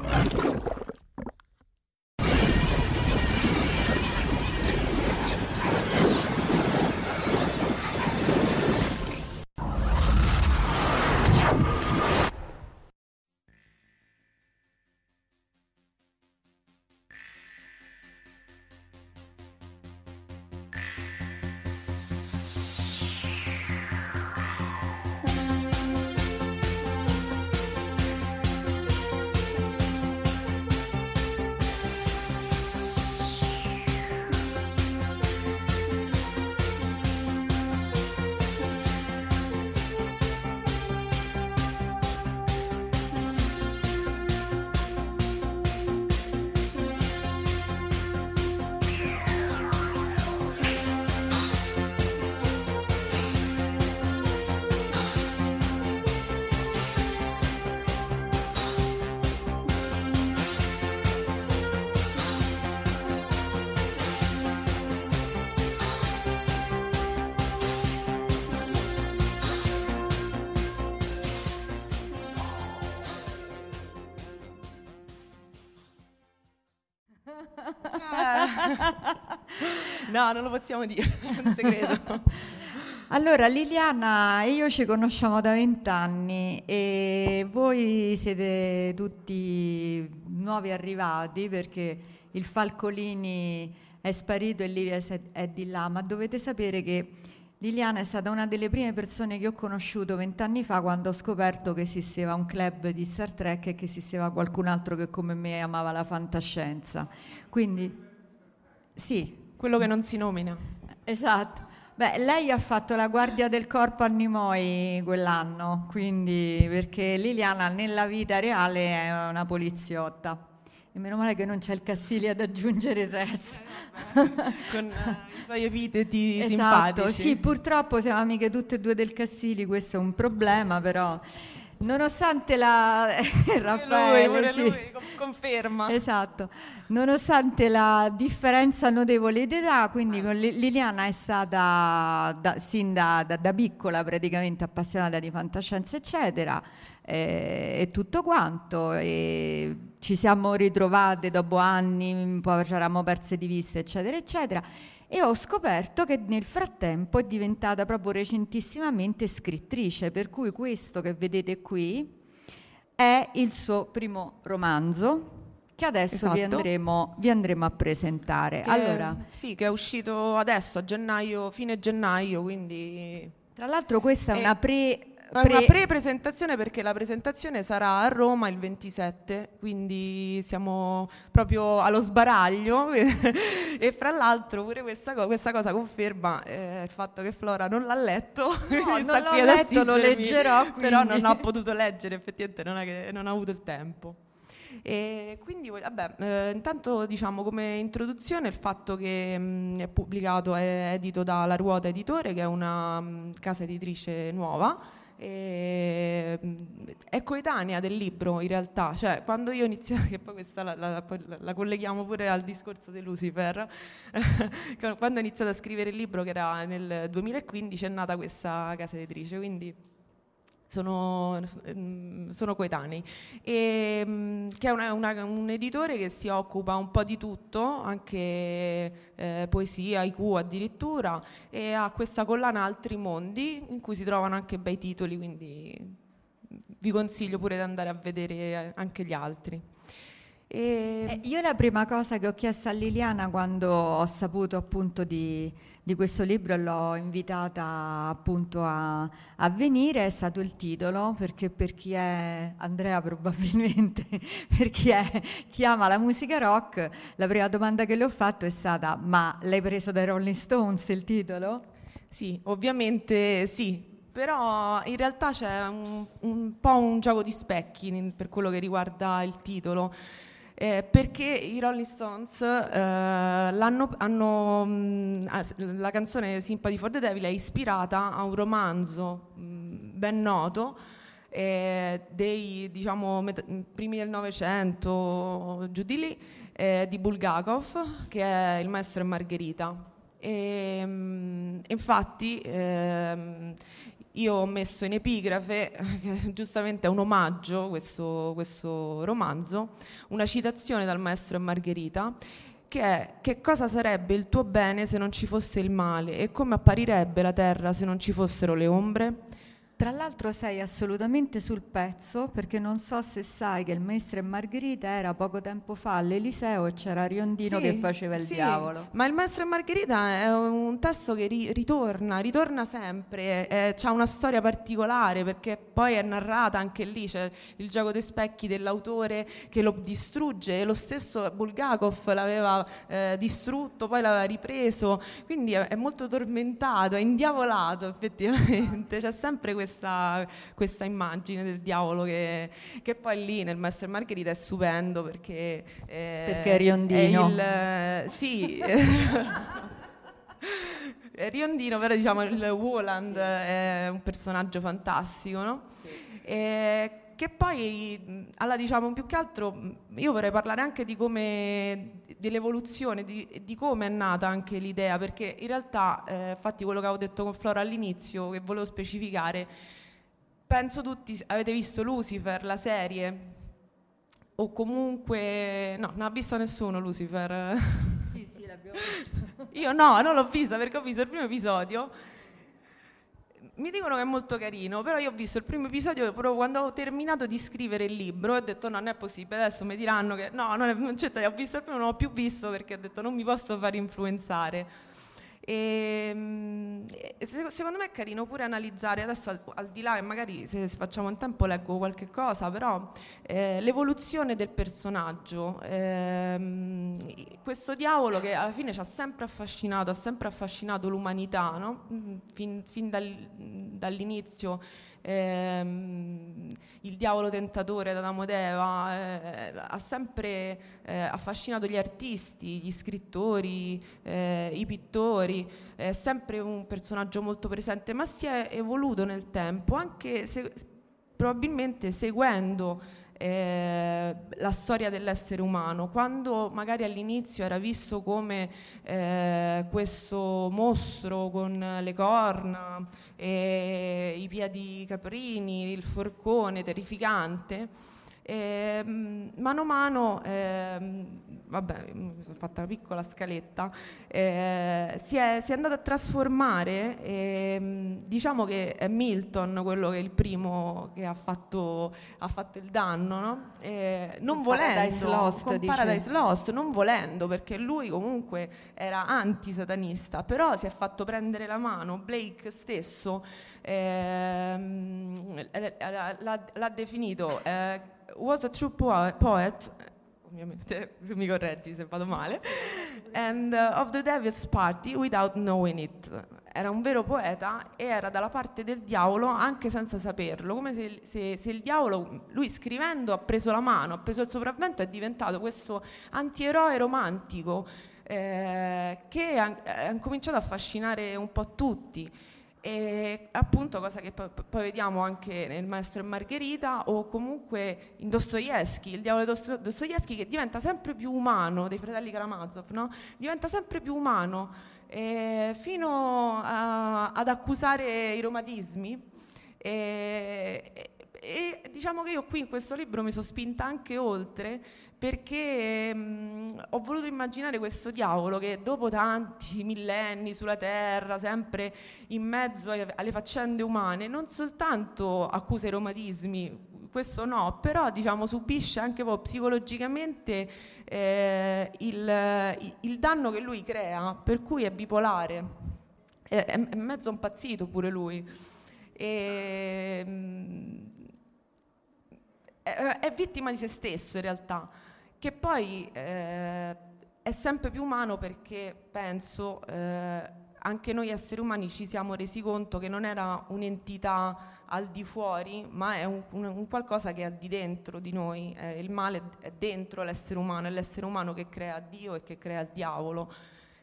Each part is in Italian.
you No, non lo possiamo dire, un segreto. Allora, Liliana e io ci conosciamo da vent'anni e voi siete tutti nuovi arrivati perché il Falcolini è sparito e Livia è di là, ma dovete sapere che Liliana è stata una delle prime persone che ho conosciuto vent'anni fa quando ho scoperto che esisteva un club di Star Trek e che esisteva qualcun altro che come me amava la fantascienza. Quindi, sì. Quello che non si nomina. Esatto. Beh, lei ha fatto la guardia del corpo a Nimoi quell'anno, quindi perché Liliana nella vita reale è una poliziotta. E meno male che non c'è il Cassili ad aggiungere il resto. Con uh, i suoi epiteti esatto, simpatici. Sì, purtroppo siamo amiche tutte e due del Cassili, questo è un problema, però nonostante la Raffaele, lui, sì. lui, conferma. Esatto. Nonostante la differenza notevole di età, quindi con Liliana è stata da, sin da, da, da, piccola praticamente appassionata di fantascienza, eccetera, eh, e tutto quanto. E ci siamo ritrovate dopo anni, poi ci eravamo perse di vista, eccetera, eccetera e ho scoperto che nel frattempo è diventata proprio recentissimamente scrittrice, per cui questo che vedete qui è il suo primo romanzo che adesso esatto. vi, andremo, vi, andremo, a presentare. Che, allora, sì, che è uscito adesso a gennaio, fine gennaio, quindi... Tra l'altro questa è una pre Pre- una pre-presentazione perché la presentazione sarà a Roma il 27, quindi siamo proprio allo sbaraglio e fra l'altro pure questa, co- questa cosa conferma eh, il fatto che Flora non l'ha letto. No, non l'ho letto, lo leggerò. Quindi. Però non ho potuto leggere, effettivamente non, che, non ho avuto il tempo. E quindi, vabbè, eh, intanto diciamo come introduzione il fatto che mh, è pubblicato, è edito dalla Ruota Editore, che è una mh, casa editrice nuova, e, è coetanea del libro in realtà, cioè quando io ho iniziato, che poi questa la, la, la colleghiamo pure al discorso di Lucifer, quando ho iniziato a scrivere il libro che era nel 2015 è nata questa casa editrice, quindi sono, mm, sono coetanei, e, mm, che è una, una, un editore che si occupa un po' di tutto, anche eh, poesia, IQ addirittura, e ha questa collana Altri Mondi in cui si trovano anche bei titoli, quindi vi consiglio pure di andare a vedere anche gli altri. E... Eh, io la prima cosa che ho chiesto a Liliana quando ho saputo appunto di, di questo libro e l'ho invitata appunto a, a, venire è stato il titolo, perché per chi è Andrea probabilmente, per chi, è, chi ama la musica rock, la prima domanda che le ho fatto è stata ma l'hai preso dai Rolling Stones il titolo? Sì, ovviamente sì, però in realtà c'è un, un po' un gioco di specchi per quello che riguarda il titolo eh, perché i Rolling Stones eh, hanno, mh, mm, la canzone Sympathy for the Devil è ispirata a un romanzo mh, mm, ben noto eh, dei diciamo, met- primi del Novecento, giù di lì, eh, di Bulgakov, che è Il maestro e Margherita. E, mh, mm, infatti ehm, io ho messo in epigrafe, che giustamente è un omaggio, questo, questo romanzo, una citazione dal maestro e Margherita, che è che cosa sarebbe il tuo bene se non ci fosse il male e come apparirebbe la terra se non ci fossero le ombre? Tra l'altro sei assolutamente sul pezzo perché non so se sai che il Maestro e Margherita era poco tempo fa all'Eliseo e c'era Riondino sì, che faceva il sì, diavolo. Ma il Maestro e Margherita è un testo che ri- ritorna, ritorna sempre, ha una storia particolare perché poi è narrata anche lì, c'è il gioco dei specchi dell'autore che lo distrugge e lo stesso Bulgakov l'aveva eh, distrutto, poi l'aveva ripreso, quindi è, è molto tormentato, è indiavolato effettivamente, c'è sempre questo questa, questa immagine del diavolo che, che, poi lì nel Master Margherita è stupendo perché... Eh, perché è riondino. È il, sì. è riondino, però diciamo il Woland sì. è un personaggio fantastico, no? Sì. E, che poi, allora diciamo più che altro, io vorrei parlare anche di come, dell'evoluzione, di, di come è nata anche l'idea, perché in realtà, eh, infatti quello che avevo detto con Flora all'inizio, che volevo specificare, penso tutti avete visto Lucifer, la serie, o comunque, no, non ha visto nessuno Lucifer. Sì, sì, l'abbiamo visto. Io no, non l'ho vista perché ho visto il primo episodio mi dicono che è molto carino, però io ho visto il primo episodio proprio quando ho terminato di scrivere il libro e ho detto no, non è possibile, adesso mi diranno che no, non, è, non c'è, ho visto il primo, non l'ho più visto perché ho detto non mi posso far influenzare. Ehm, e, secondo me è carino pure analizzare, adesso al, al, di là e magari se facciamo in tempo leggo qualche cosa, però eh, l'evoluzione del personaggio, ehm, questo diavolo che alla fine ci ha sempre affascinato, ha sempre affascinato l'umanità, no? fin, fin dal, dall'inizio ehm, il diavolo tentatore da Damodeva, eh, ha sempre eh, affascinato gli artisti, gli scrittori, eh, i pittori, è sempre un personaggio molto presente, ma si è evoluto nel tempo, anche se, probabilmente seguendo eh, la storia dell'essere umano, quando magari all'inizio era visto come eh, questo mostro con le corna, eh, i piedi caprini, il forcone terrificante, e, ehm, mano a mano, eh, vabbè, mi sono fatta una piccola scaletta, eh, si, è, si, è, andato a trasformare, eh, diciamo che è Milton quello che è il primo che ha fatto, ha fatto il danno, no? non volendo, Paradise Lost, con Paradise Lost, non volendo, perché lui comunque era antisatanista, però si è fatto prendere la mano, Blake stesso ehm, l'ha, l'ha, definito eh, was a true poet ovviamente mi correggi se vado male, and uh, of the devil's party without knowing it. Era un vero poeta e era dalla parte del diavolo anche senza saperlo, come se, se, se il diavolo, lui scrivendo ha preso la mano, ha preso il sopravvento è diventato questo antieroe romantico eh, che ha, ha cominciato a affascinare un po' tutti. E appunto, cosa che poi, vediamo anche nel Maestro e Margherita o comunque in Dostoevsky, il diavolo di Dostoevsky che diventa sempre più umano, dei fratelli Karamazov, no? diventa sempre più umano eh, fino a, ad accusare i romatismi. E, e, e diciamo che io qui in questo libro mi sono spinta anche oltre perché mh, mm, ho voluto immaginare questo diavolo che dopo tanti millenni sulla terra, sempre in mezzo alle faccende umane, non soltanto accusa i romatismi, questo no, però diciamo, subisce anche psicologicamente eh, il, il, danno che lui crea, per cui è bipolare, è, è mezzo impazzito pure lui. E, mh, mm, è, è vittima di se stesso in realtà che poi eh, è sempre più umano perché penso eh, anche noi esseri umani ci siamo resi conto che non era un'entità al di fuori, ma è un, un, un qualcosa che è di dentro di noi. Eh, il male è dentro l'essere umano, è l'essere umano che crea Dio e che crea il diavolo.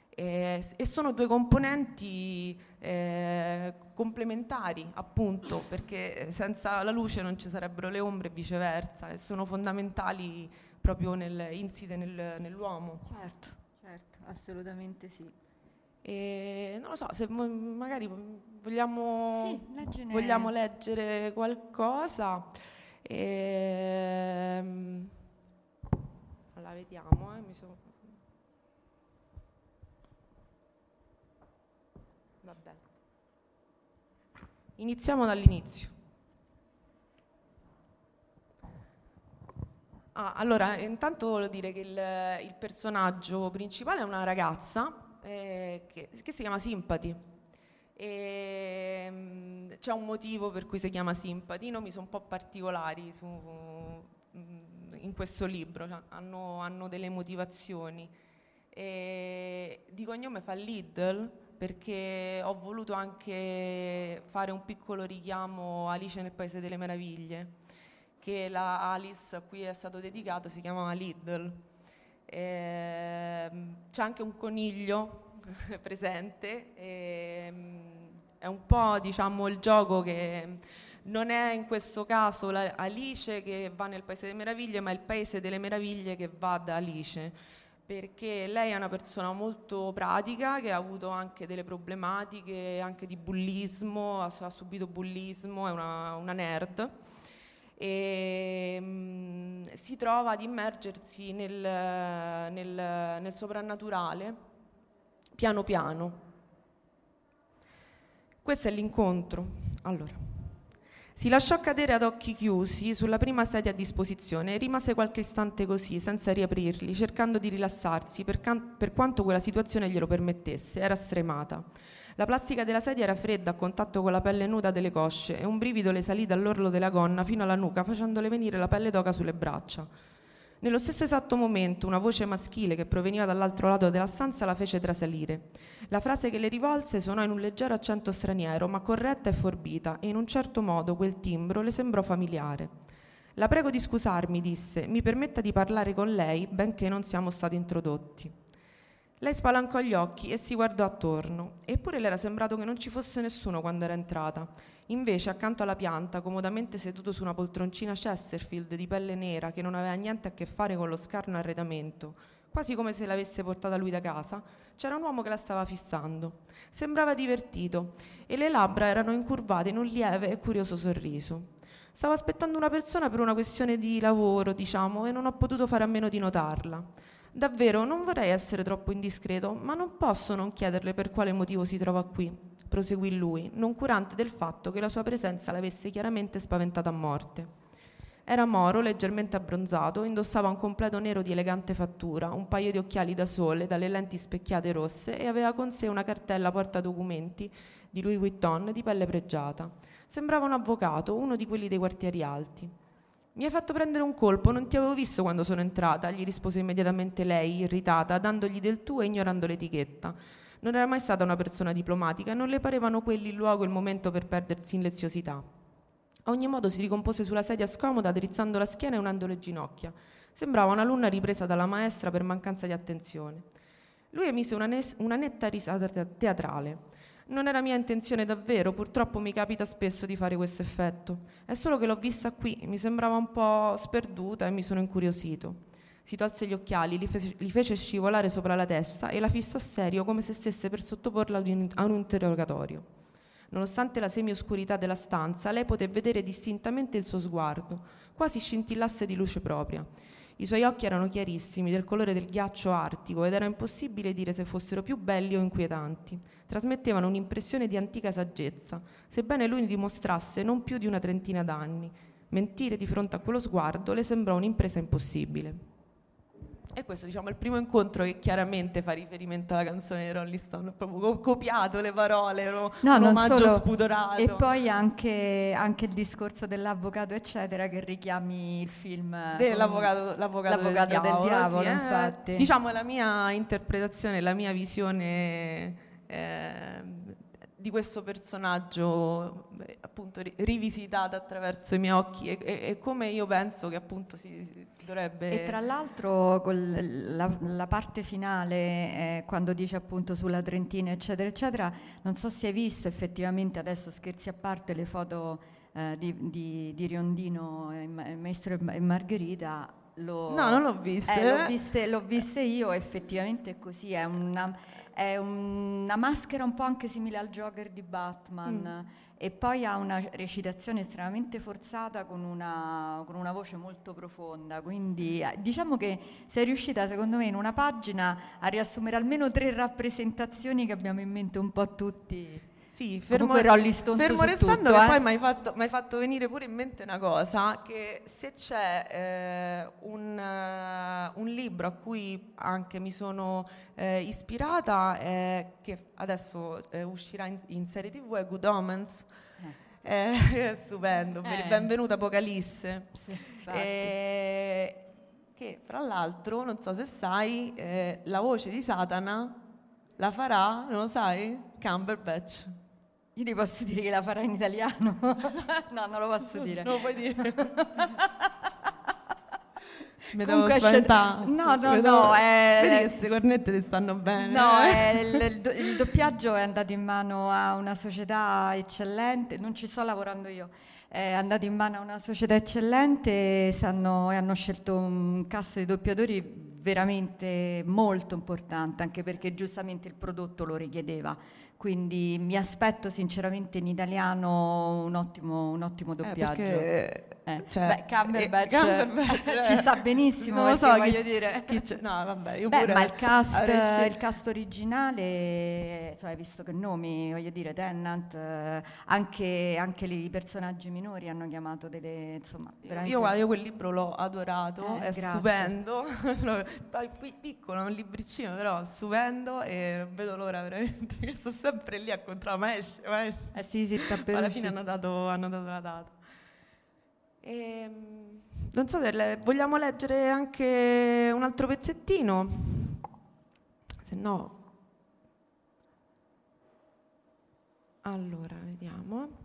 Eh, e sono due componenti eh, complementari, appunto, perché senza la luce non ci sarebbero le ombre e viceversa, e sono fondamentali proprio nel, insite nel, nell'uomo. Certo, certo, assolutamente sì. E non lo so, se magari vogliamo, sì, vogliamo leggere qualcosa. E, ehm, la vediamo, eh, mi so... Vabbè. Iniziamo dall'inizio. Ah, allora, intanto voglio dire che il, il personaggio principale è una ragazza eh, che, che, si chiama Sympathy. E, um, c'è un motivo per cui si chiama Sympathy, i nomi sono un po' particolari su, um, in questo libro, cioè, hanno, hanno, delle motivazioni. E, di cognome fa Lidl perché ho voluto anche fare un piccolo richiamo a Alice nel Paese delle Meraviglie che la Alice a cui è stato dedicato si chiamava Lidl. Ehm, c'è anche un coniglio presente, ehm, è un po' diciamo il gioco che non è in questo caso Alice che va nel Paese delle Meraviglie, ma il Paese delle Meraviglie che va da Alice perché lei è una persona molto pratica che ha avuto anche delle problematiche anche di bullismo, ha subito bullismo, è una, una nerd e mh, mm, si trova ad immergersi nel, nel, nel soprannaturale piano piano. Questo è l'incontro. Allora, si lasciò cadere ad occhi chiusi sulla prima sedia a disposizione e rimase qualche istante così, senza riaprirli, cercando di rilassarsi per, can- per quanto quella situazione glielo permettesse. Era stremata. La plastica della sedia era fredda a contatto con la pelle nuda delle cosce e un brivido le salì dall'orlo della gonna fino alla nuca facendole venire la pelle d'oca sulle braccia. Nello stesso esatto momento una voce maschile che proveniva dall'altro lato della stanza la fece trasalire. La frase che le rivolse suonò in un leggero accento straniero, ma corretta e forbita, e in un certo modo quel timbro le sembrò familiare. La prego di scusarmi, disse, mi permetta di parlare con lei, benché non siamo stati introdotti. Lei spalancò gli occhi e si guardò attorno, eppure le era sembrato che non ci fosse nessuno quando era entrata. Invece, accanto alla pianta, comodamente seduto su una poltroncina Chesterfield di pelle nera che non aveva niente a che fare con lo scarno arredamento, quasi come se l'avesse portata lui da casa, c'era un uomo che la stava fissando. Sembrava divertito e le labbra erano incurvate in un lieve e curioso sorriso. Stavo aspettando una persona per una questione di lavoro, diciamo, e non ho potuto fare a meno di notarla. Davvero, non vorrei essere troppo indiscreto, ma non posso non chiederle per quale motivo si trova qui, proseguì lui, non curante del fatto che la sua presenza l'avesse chiaramente spaventata a morte. Era moro, leggermente abbronzato, indossava un completo nero di elegante fattura, un paio di occhiali da sole, dalle lenti specchiate rosse e aveva con sé una cartella porta documenti di Louis Vuitton di pelle pregiata. Sembrava un avvocato, uno di quelli dei quartieri alti. Mi hai fatto prendere un colpo, non ti avevo visto quando sono entrata, gli rispose immediatamente lei, irritata, dandogli del tu e ignorando l'etichetta. Non era mai stata una persona diplomatica e non le parevano quelli il luogo e il momento per perdersi in leziosità. A ogni modo si ricompose sulla sedia scomoda, drizzando la schiena e unendo le ginocchia. Sembrava un'alunna ripresa dalla maestra per mancanza di attenzione. Lui emise una, nes- una netta risata teatrale. Non era mia intenzione davvero, purtroppo mi capita spesso di fare questo effetto. È solo che l'ho vista qui, mi sembrava un po' sperduta e mi sono incuriosito. Si tolse gli occhiali, li fece, li fece scivolare sopra la testa e la fissò serio come se stesse per sottoporla a un interrogatorio. Nonostante la semioscurità della stanza, lei poté vedere distintamente il suo sguardo, quasi scintillasse di luce propria. I suoi occhi erano chiarissimi, del colore del ghiaccio artico, ed era impossibile dire se fossero più belli o inquietanti. Trasmettevano un'impressione di antica saggezza, sebbene lui dimostrasse non più di una trentina d'anni. Mentire di fronte a quello sguardo le sembrò un'impresa impossibile. E questo diciamo, è il primo incontro che chiaramente fa riferimento alla canzone di Rolling Stone, ho proprio copiato le parole, no, un omaggio solo, spudorato. E poi anche, anche, il discorso dell'avvocato, eccetera, che richiami il film dell'avvocato l'avvocato, l'avvocato del diavolo, del diavolo sì, eh. infatti. Eh, diciamo la mia interpretazione, la mia visione eh, di questo personaggio appunto rivisitato attraverso i miei occhi e, e, e, come io penso che appunto si dovrebbe... E tra l'altro la, la, parte finale, eh, quando dice appunto sulla Trentina eccetera eccetera, non so se hai visto effettivamente, adesso scherzi a parte, le foto eh, di, di, di, Riondino, e Maestro e Margherita, lo, no, non l'ho viste. Eh, l'ho, viste l'ho viste io, effettivamente è così, è una è una maschera un po' anche simile al Joker di Batman. Mm. E poi ha una recitazione estremamente forzata con una, con una, voce molto profonda. Quindi eh, diciamo che sei riuscita, secondo me, in una pagina a riassumere almeno tre rappresentazioni che abbiamo in mente un po' tutti. Sì, fermo, fermo restando tutto, che eh? poi mi hai fatto, fatto, venire pure in mente una cosa, che se c'è eh, un, uh, un, libro a cui anche mi sono eh, ispirata, che adesso eh, uscirà in, in, serie tv, è Good Omens. Eh. È stupendo, benvenuta Apocalisse. Sì, che fra l'altro, non so se sai, la voce di Satana la farà, non lo sai? Cumberbatch. Io ti posso dire che la farà in italiano? no, non lo posso dire. Non lo puoi dire. Mi devo spaventare. No, no, no. È... Vedi che queste cornette ti stanno bene. No, è il, il, doppiaggio è andato in mano a una società eccellente, non ci sto lavorando io, è andato in mano a una società eccellente e hanno, hanno scelto un cast di doppiatori veramente molto importante, anche perché giustamente il prodotto lo richiedeva quindi mi aspetto sinceramente in italiano un ottimo, un ottimo eh, doppiaggio. Eh, eh. Cioè, Beh, Cumberbatch, eh, Cumberbatch ci sa benissimo, non lo so, voglio chi, dire. Chi no, vabbè, io Beh, pure ma il cast, il cast originale, cioè, visto che nomi, voglio dire, Tennant, eh, anche, anche i personaggi minori hanno chiamato delle, insomma, veramente... Io, io quel libro l'ho adorato, eh, è grazie. stupendo, piccolo, un libricino, però stupendo e vedo l'ora veramente che sto sempre lì a controllare, ma esce, ma esce. Eh sì, sì, sta per Alla fine hanno dato, hanno dato la data. E, ehm, non so, le, vogliamo leggere anche un altro pezzettino? Se no... Allora, vediamo.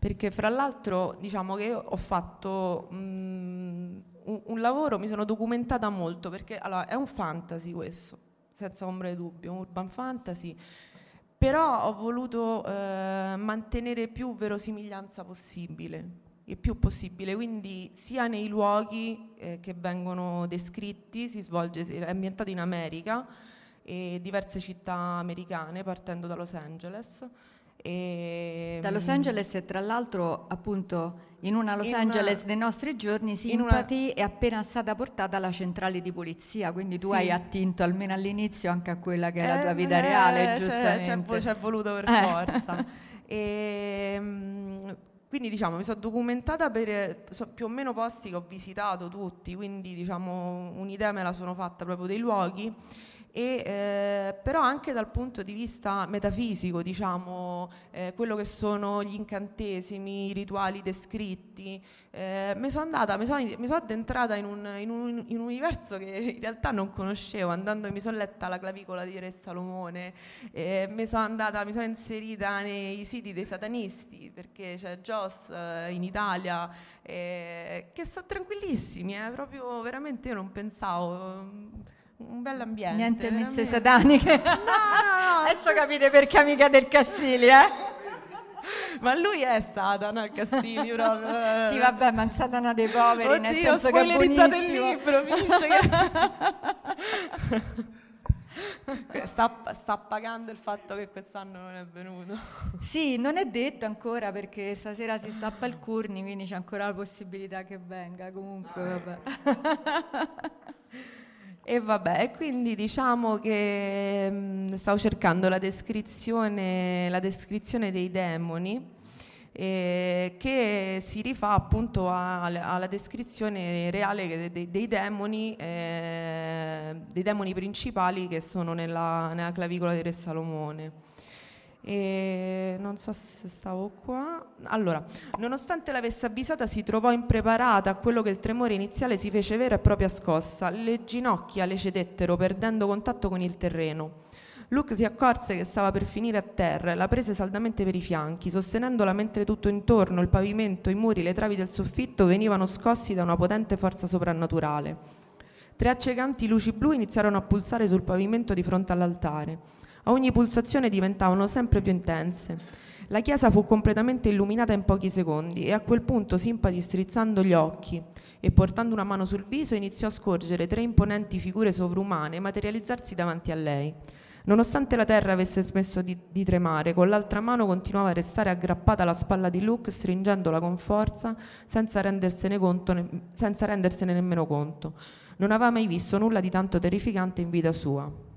Perché fra l'altro diciamo che ho fatto um, un, un, lavoro, mi sono documentata molto, perché allora, è un fantasy questo, senza ombra di dubbio, un urban fantasy, però ho voluto eh, mantenere più verosimiglianza possibile, il più possibile, quindi sia nei luoghi eh, che vengono descritti, si svolge, è ambientato in America, e diverse città americane, partendo da Los Angeles, e, da Los Angeles e tra l'altro appunto in una Los in Angeles una, dei nostri giorni Sympathy una, è appena stata portata alla centrale di polizia quindi tu sì. hai attinto almeno all'inizio anche a quella che è eh, la tua vita eh, reale giustamente c'è, c'è, voluto per eh. forza e, ehm, quindi diciamo mi sono documentata per so, più o meno posti che ho visitato tutti quindi diciamo un'idea me la sono fatta proprio dei luoghi e, eh, però anche dal punto di vista metafisico, diciamo, eh, quello che sono gli incantesimi, i rituali descritti. Eh, mi sono sono addentrata in un, in, un, in un, universo che in realtà non conoscevo, andando, mi sono letta la clavicola di Re Salomone, mi sono sono inserita nei siti dei satanisti, perché c'è Joss eh, in Italia, eh, che sono tranquillissimi, eh, proprio veramente io non pensavo un bel ambiente. Niente veramente. messe sataniche. No, no, no. Adesso capite perché amica del Cassili, eh? Ma lui è Satana il Cassini proprio. sì, vabbè, ma è Satana dei poveri, Oddio, nel senso che è buonissimo. il libro, finisce che... sta, sta, pagando il fatto che quest'anno non è venuto. Sì, non è detto ancora perché stasera si stappa il Curni, quindi c'è ancora la possibilità che venga. Comunque, vabbè. E vabbè, quindi diciamo che mh, mm, stavo cercando la descrizione, la descrizione dei demoni eh, che si rifà appunto a, alla descrizione reale dei, dei, demoni, eh, dei demoni principali che sono nella, nella clavicola di Re Salomone. E non so se stavo qua. Allora, nonostante l'avesse avvisata, si trovò impreparata a quello che il tremore iniziale si fece vera e propria scossa. Le ginocchia le cedettero, perdendo contatto con il terreno. Luke si accorse che stava per finire a terra e la prese saldamente per i fianchi, sostenendola mentre tutto intorno, il pavimento, i muri, le travi del soffitto venivano scossi da una potente forza soprannaturale. Tre accecanti luci blu iniziarono a pulsare sul pavimento di fronte all'altare. A ogni pulsazione diventavano sempre più intense. La chiesa fu completamente illuminata in pochi secondi e a quel punto Simpati, strizzando gli occhi e portando una mano sul viso, iniziò a scorgere tre imponenti figure sovrumane materializzarsi davanti a lei. Nonostante la terra avesse smesso di, di, tremare, con l'altra mano continuava a restare aggrappata alla spalla di Luke, stringendola con forza, senza rendersene, conto, senza rendersene nemmeno conto. Non aveva mai visto nulla di tanto terrificante in vita sua.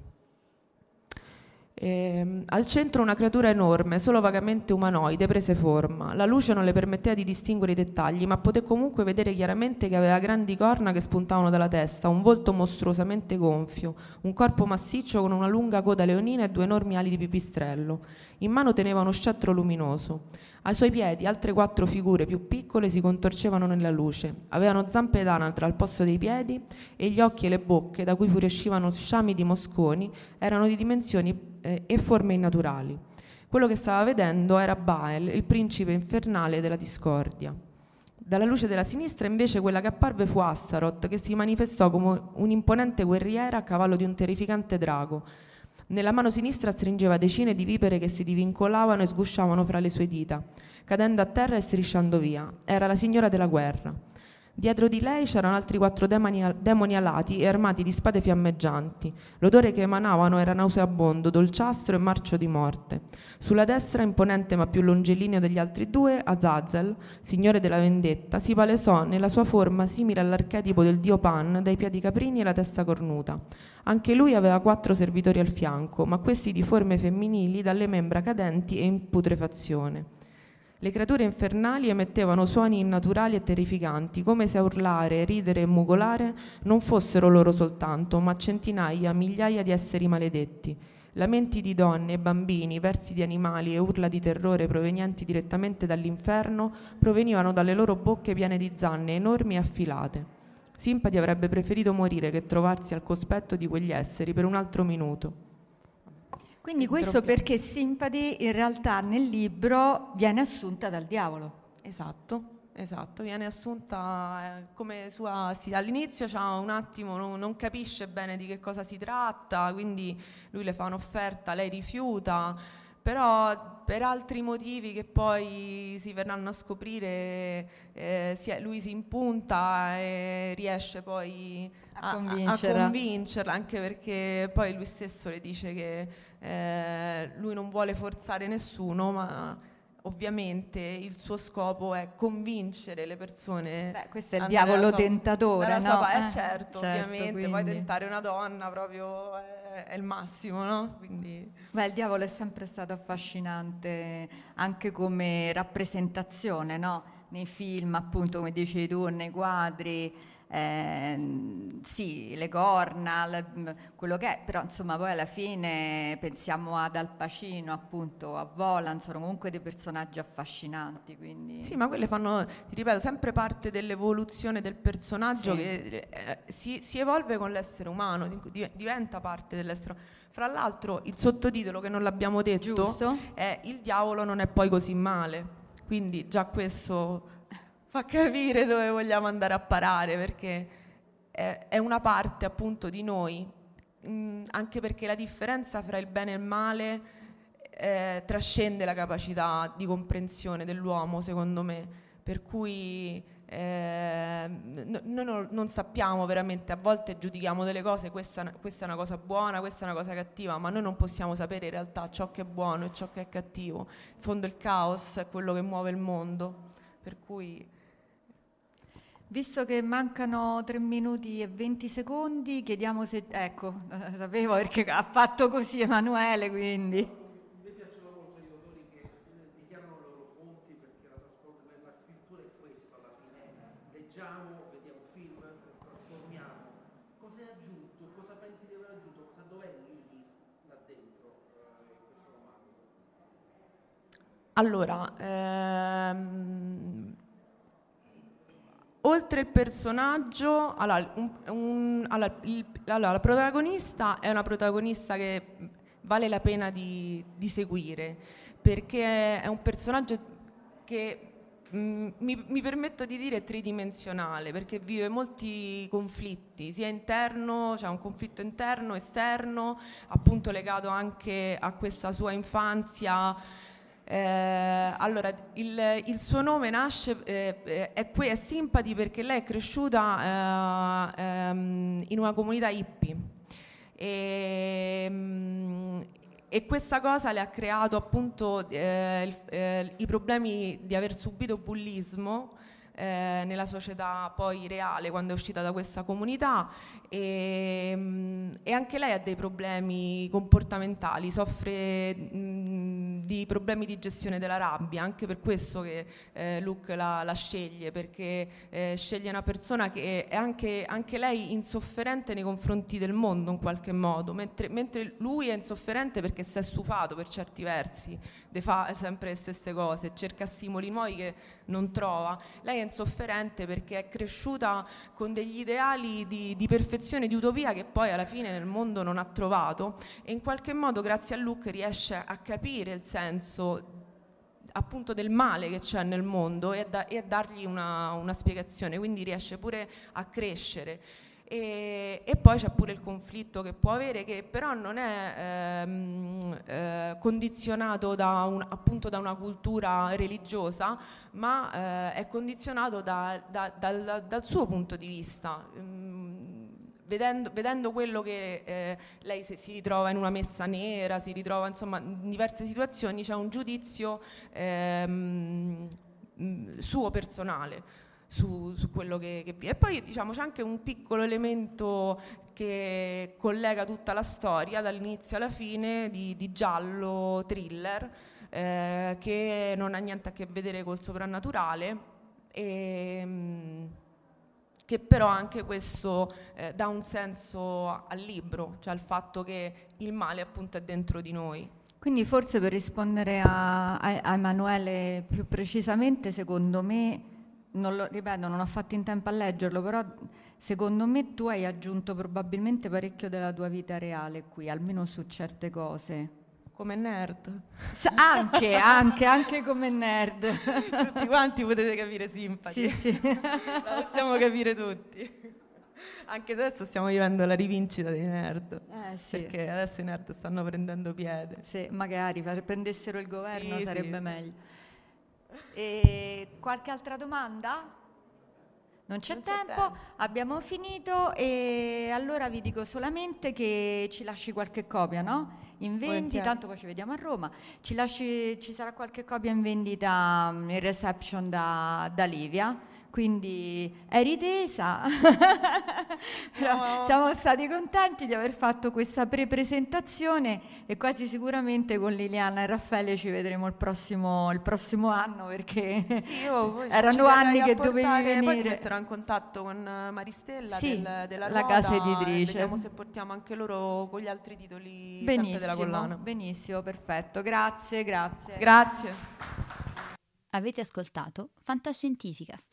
Eh, al centro una creatura enorme, solo vagamente umanoide, prese forma. La luce non le permetteva di distinguere i dettagli, ma poté comunque vedere chiaramente che aveva grandi corna che spuntavano dalla testa, un volto mostruosamente gonfio, un corpo massiccio con una lunga coda leonina e due enormi ali di pipistrello. In mano teneva uno scettro luminoso. Ai suoi piedi altre quattro figure più piccole si contorcevano nella luce. Avevano zampe d'anatra al posto dei piedi e gli occhi e le bocche, da cui fuoriuscivano sciami di mosconi, erano di dimensioni eh, e forme innaturali. Quello che stava vedendo era Baal, il principe infernale della discordia. Dalla luce della sinistra invece quella che apparve fu Astaroth, che si manifestò come un'imponente guerriera a cavallo di un terrificante drago, nella mano sinistra stringeva decine di vipere che si divincolavano e sgusciavano fra le sue dita, cadendo a terra e strisciando via. Era la signora della guerra. Dietro di lei c'erano altri quattro demoni, demoni alati e armati di spade fiammeggianti. L'odore che emanavano era nauseabondo, dolciastro e marcio di morte. Sulla destra, imponente ma più longilineo degli altri due, Azazel, signore della vendetta, si palesò nella sua forma simile all'archetipo del dio Pan, dai piedi caprini e la testa cornuta. Anche lui aveva quattro servitori al fianco, ma questi di forme femminili dalle membra cadenti e in putrefazione. Le creature infernali emettevano suoni innaturali e terrificanti, come se a urlare, ridere e mugolare non fossero loro soltanto, ma centinaia, migliaia di esseri maledetti. Lamenti di donne e bambini, versi di animali e urla di terrore provenienti direttamente dall'inferno provenivano dalle loro bocche piene di zanne enormi e affilate. Simpati avrebbe preferito morire che trovarsi al cospetto di quegli esseri per un altro minuto. Quindi questo perché Simpati in realtà nel libro viene assunta dal diavolo. Esatto. Esatto, viene assunta eh, come sua... All'inizio un attimo, non, non, capisce bene di che cosa si tratta, quindi lui le fa un'offerta, lei rifiuta, però per altri motivi che poi si verranno a scoprire, eh, si, lui si impunta e riesce poi a, a, convincerla. a, convincerla. anche perché poi lui stesso le dice che eh, lui non vuole forzare nessuno, ma ovviamente il suo scopo è convincere le persone. Beh, questo è il diavolo sua, tentatore, no? Sua, eh, certo, certo, ovviamente, quindi. poi tentare una donna proprio è, è il massimo, no? Quindi... Beh, il diavolo è sempre stato affascinante anche come rappresentazione, no? Nei film, appunto, come dicevi tu, nei quadri. Eh, sì, le corna, le, quello che è, però insomma poi alla fine pensiamo ad Al Pacino, appunto, a Volan, sono comunque dei personaggi affascinanti. Quindi... Sì, ma quelle fanno, ti ripeto, sempre parte dell'evoluzione del personaggio sì. che eh, si, si, evolve con l'essere umano, diventa parte dell'essere umano. Fra l'altro il sottotitolo che non l'abbiamo detto Giusto. è Il diavolo non è poi così male, quindi già questo fa capire dove vogliamo andare a parare perché è, è una parte appunto di noi, mh, mm, anche perché la differenza fra il bene e il male eh, trascende la capacità di comprensione dell'uomo secondo me, per cui eh, noi no, non sappiamo veramente, a volte giudichiamo delle cose, questa, questa, è una cosa buona, questa è una cosa cattiva, ma noi non possiamo sapere in realtà ciò che è buono e ciò che è cattivo. In fondo il caos è quello che muove il mondo, per cui Visto che mancano 3 minuti e 20 secondi, chiediamo se... Ecco, eh, sapevo perché ha fatto così Emanuele, quindi... Mi piacciono molto gli autori che dichiarano le loro fonti perché la, la scrittura è alla fine. Leggiamo, vediamo film, trasformiamo. Cosa hai aggiunto? Cosa pensi di aver aggiunto? Cosa, dov'è lì, là dentro in questo romanzo? Allora, ehm, oltre il personaggio, allora, un, un, allora, il, allora, la protagonista è una protagonista che vale la pena di, di seguire, perché è un personaggio che mh, mm, mi, mi, permetto di dire tridimensionale, perché vive molti conflitti, sia interno, c'è cioè un conflitto interno, esterno, appunto legato anche a questa sua infanzia eh, allora, il, il, suo nome nasce, eh, è, qui, è Simpati perché lei è cresciuta eh, ehm, in una comunità hippie. E, ehm, e, questa cosa le ha creato appunto eh, il, eh, i problemi di aver subito bullismo eh, nella società poi reale quando è uscita da questa comunità e, mm, e anche lei ha dei problemi comportamentali, soffre mh, di problemi di gestione della rabbia, anche per questo che eh, Luke la, la, sceglie, perché eh, sceglie una persona che è anche, anche, lei insofferente nei confronti del mondo in qualche modo, mentre, mentre lui è insofferente perché si è stufato per certi versi, fa sempre le stesse cose, cerca stimoli nuovi che non trova. Lei è insofferente perché è cresciuta con degli ideali di, di perfezione concezione di utopia che poi alla fine nel mondo non ha trovato e in qualche modo grazie a Luke riesce a capire il senso appunto del male che c'è nel mondo e a, da, e a dargli una, una, spiegazione, quindi riesce pure a crescere. E, e, poi c'è pure il conflitto che può avere, che però non è ehm, eh, condizionato da, un, appunto da una cultura religiosa, ma eh, è condizionato da, dal, dal, suo punto di vista. Mm, vedendo, vedendo quello che eh, lei si, ritrova in una messa nera, si ritrova insomma in diverse situazioni, c'è un giudizio ehm, suo personale. Su, su, quello che, che vive. E poi diciamo c'è anche un piccolo elemento che collega tutta la storia dall'inizio alla fine di, di giallo thriller eh, che non ha niente a che vedere col soprannaturale. E, mh, che però anche questo eh, dà un senso al libro, cioè al fatto che il male appunto è dentro di noi. Quindi forse per rispondere a, a, a Emanuele più precisamente, secondo me, non lo, ripeto, non ho fatto in tempo a leggerlo, però secondo me tu hai aggiunto probabilmente parecchio della tua vita reale qui, almeno su certe cose come nerd. anche, anche, anche come nerd. tutti quanti potete capire simpati. Sì, sì. La possiamo capire tutti. Anche adesso stiamo vivendo la rivincita dei nerd. Eh, sì. Perché adesso i nerd stanno prendendo piede. Sì, magari prendessero il governo sì, sarebbe sì. meglio. E qualche altra domanda? Non c'è, non tempo, c'è tempo, abbiamo finito e allora vi dico solamente che ci lasci qualche copia, no? In vendita, tanto poi ci vediamo a Roma, ci, lasci, ci sarà qualche copia in vendita mm, in reception da, da Livia, quindi è ritesa. Però No. siamo stati contenti di aver fatto questa pre-presentazione e quasi sicuramente con Liliana e Raffaele ci vedremo il prossimo, il prossimo anno perché Sì, io erano anni che portare- dovevi Poi ti venire. metterò in contatto con Maristella Sì, del- della la Ruota casa editrice. Vediamo se portiamo anche loro con gli altri titoli della Benissimo, collana. benissimo, perfetto. Grazie, grazie. Grazie. Avete ascoltato Fantascientificast,